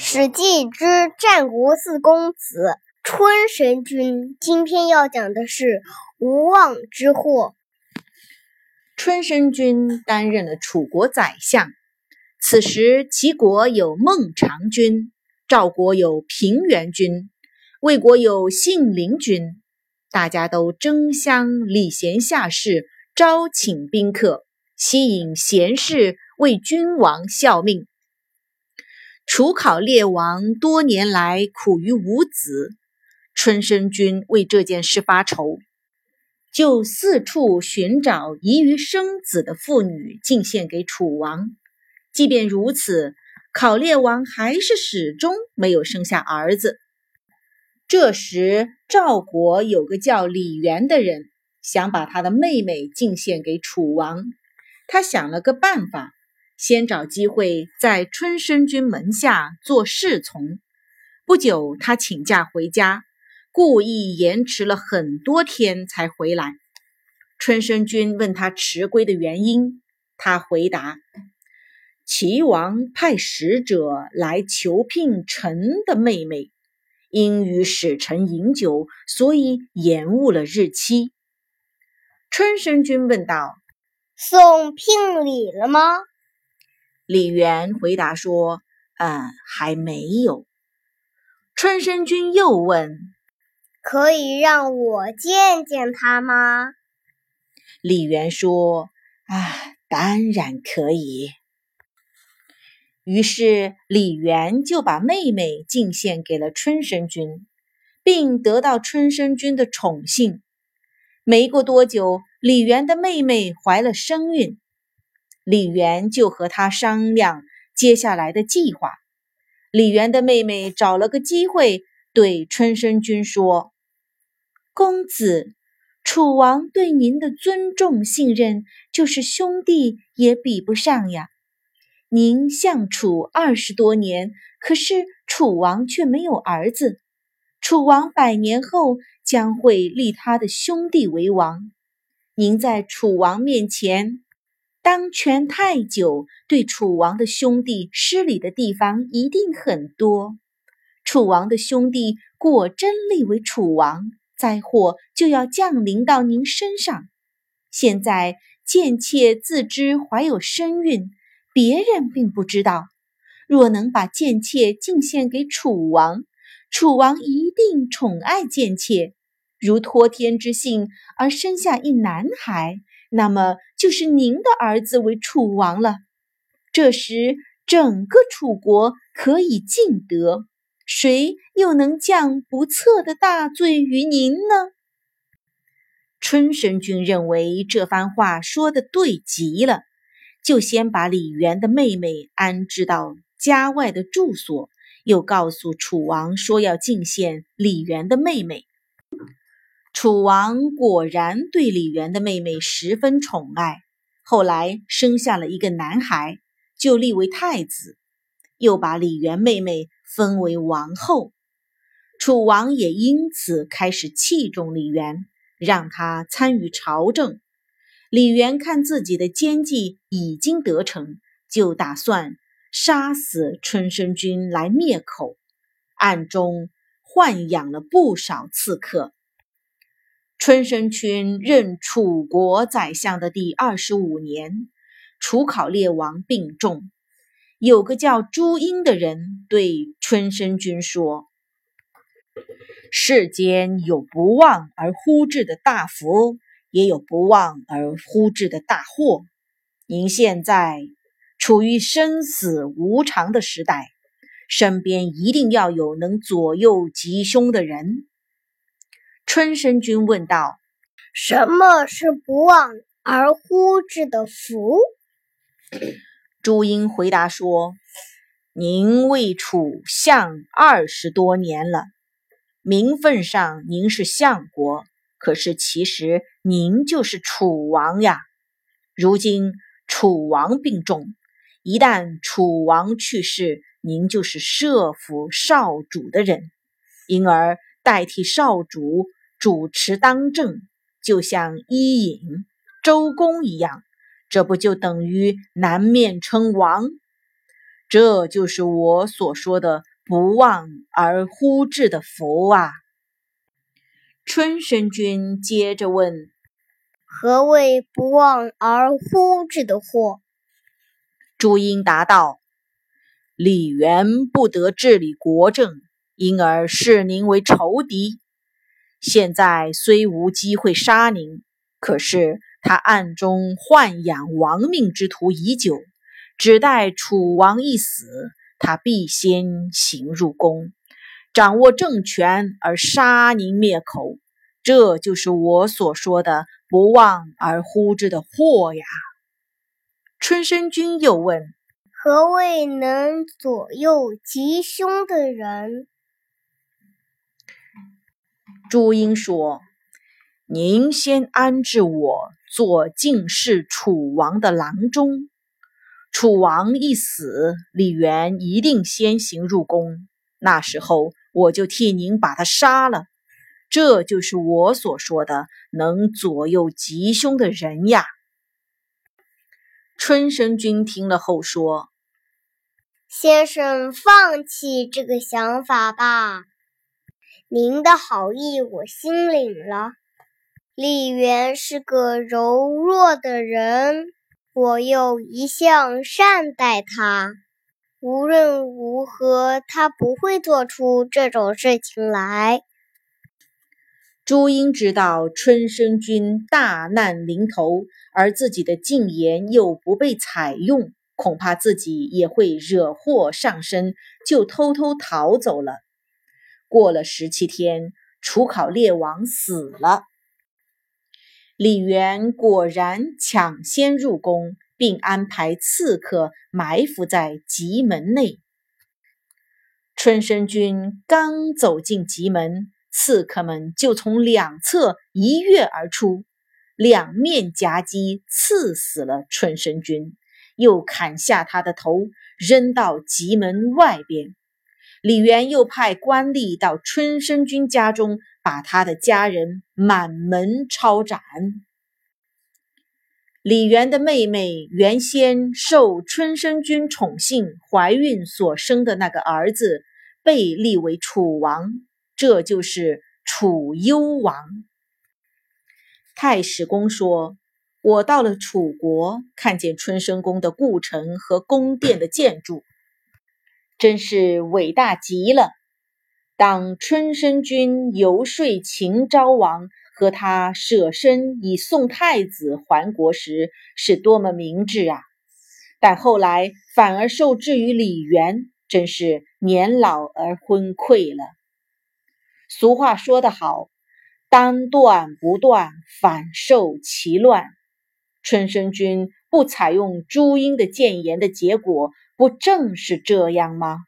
史记之战国四公子春申君，今天要讲的是无妄之祸。春申君担任了楚国宰相，此时齐国有孟尝君，赵国有平原君，魏国有信陵君，大家都争相礼贤下士，招请宾客，吸引贤士为君王效命。楚考烈王多年来苦于无子，春申君为这件事发愁，就四处寻找宜于生子的妇女进献给楚王。即便如此，考烈王还是始终没有生下儿子。这时，赵国有个叫李元的人，想把他的妹妹进献给楚王。他想了个办法。先找机会在春申君门下做侍从。不久，他请假回家，故意延迟了很多天才回来。春申君问他迟归的原因，他回答：“齐王派使者来求聘臣的妹妹，因与使臣饮酒，所以延误了日期。”春申君问道：“送聘礼了吗？”李元回答说：“嗯，还没有。”春申君又问：“可以让我见见他吗？”李元说：“啊，当然可以。”于是李元就把妹妹进献给了春申君，并得到春申君的宠幸。没过多久，李元的妹妹怀了身孕。李元就和他商量接下来的计划。李元的妹妹找了个机会对春申君说：“公子，楚王对您的尊重信任，就是兄弟也比不上呀。您相楚二十多年，可是楚王却没有儿子。楚王百年后将会立他的兄弟为王，您在楚王面前。”当权太久，对楚王的兄弟失礼的地方一定很多。楚王的兄弟果真立为楚王，灾祸就要降临到您身上。现在贱妾自知怀有身孕，别人并不知道。若能把贱妾进献给楚王，楚王一定宠爱贱妾，如托天之幸而生下一男孩。那么就是您的儿子为楚王了。这时整个楚国可以尽德，谁又能降不测的大罪于您呢？春申君认为这番话说的对极了，就先把李元的妹妹安置到家外的住所，又告诉楚王说要进献李元的妹妹。楚王果然对李元的妹妹十分宠爱，后来生下了一个男孩，就立为太子，又把李元妹妹封为王后。楚王也因此开始器重李元，让他参与朝政。李元看自己的奸计已经得逞，就打算杀死春申君来灭口，暗中豢养了不少刺客。春申君任楚国宰相的第二十五年，楚考烈王病重。有个叫朱英的人对春申君说：“世间有不忘而忽至的大福，也有不忘而忽至的大祸。您现在处于生死无常的时代，身边一定要有能左右吉凶的人。”春申君问道：“什么是不忘而忽之的福？”朱英回答说：“您为楚相二十多年了，名分上您是相国，可是其实您就是楚王呀。如今楚王病重，一旦楚王去世，您就是摄府少主的人，因而代替少主。”主持当政，就像伊尹、周公一样，这不就等于南面称王？这就是我所说的不忘而忽至的福啊！春申君接着问：“何谓不忘而忽至的祸？”朱英答道：“李元不得治理国政，因而视您为仇敌。现在虽无机会杀您，可是他暗中豢养亡命之徒已久，只待楚王一死，他必先行入宫，掌握政权而杀您灭口。这就是我所说的不忘而忽之的祸呀。”春申君又问：“何谓能左右吉凶的人？”朱英说：“您先安置我做晋室楚王的郎中，楚王一死，李元一定先行入宫，那时候我就替您把他杀了。这就是我所说的能左右吉凶的人呀。”春申君听了后说：“先生放弃这个想法吧。您的好意我心领了。李渊是个柔弱的人，我又一向善待他，无论如何，他不会做出这种事情来。”朱英知道春申君大难临头，而自己的进言又不被采用，恐怕自己也会惹祸上身，就偷偷逃走了。过了十七天，楚考烈王死了，李元果然抢先入宫，并安排刺客埋伏在吉门内。春申君刚走进吉门。刺客们就从两侧一跃而出，两面夹击，刺死了春申君，又砍下他的头，扔到吉门外边。李元又派官吏到春申君家中，把他的家人满门抄斩。李元的妹妹原先受春申君宠幸，怀孕所生的那个儿子，被立为楚王。这就是楚幽王。太史公说：“我到了楚国，看见春申宫的故城和宫殿的建筑，真是伟大极了。当春申君游说秦昭王和他舍身以送太子还国时，是多么明智啊！但后来反而受制于李元，真是年老而昏聩了。”俗话说得好，“当断不断，反受其乱。”春申君不采用朱茵的谏言的结果，不正是这样吗？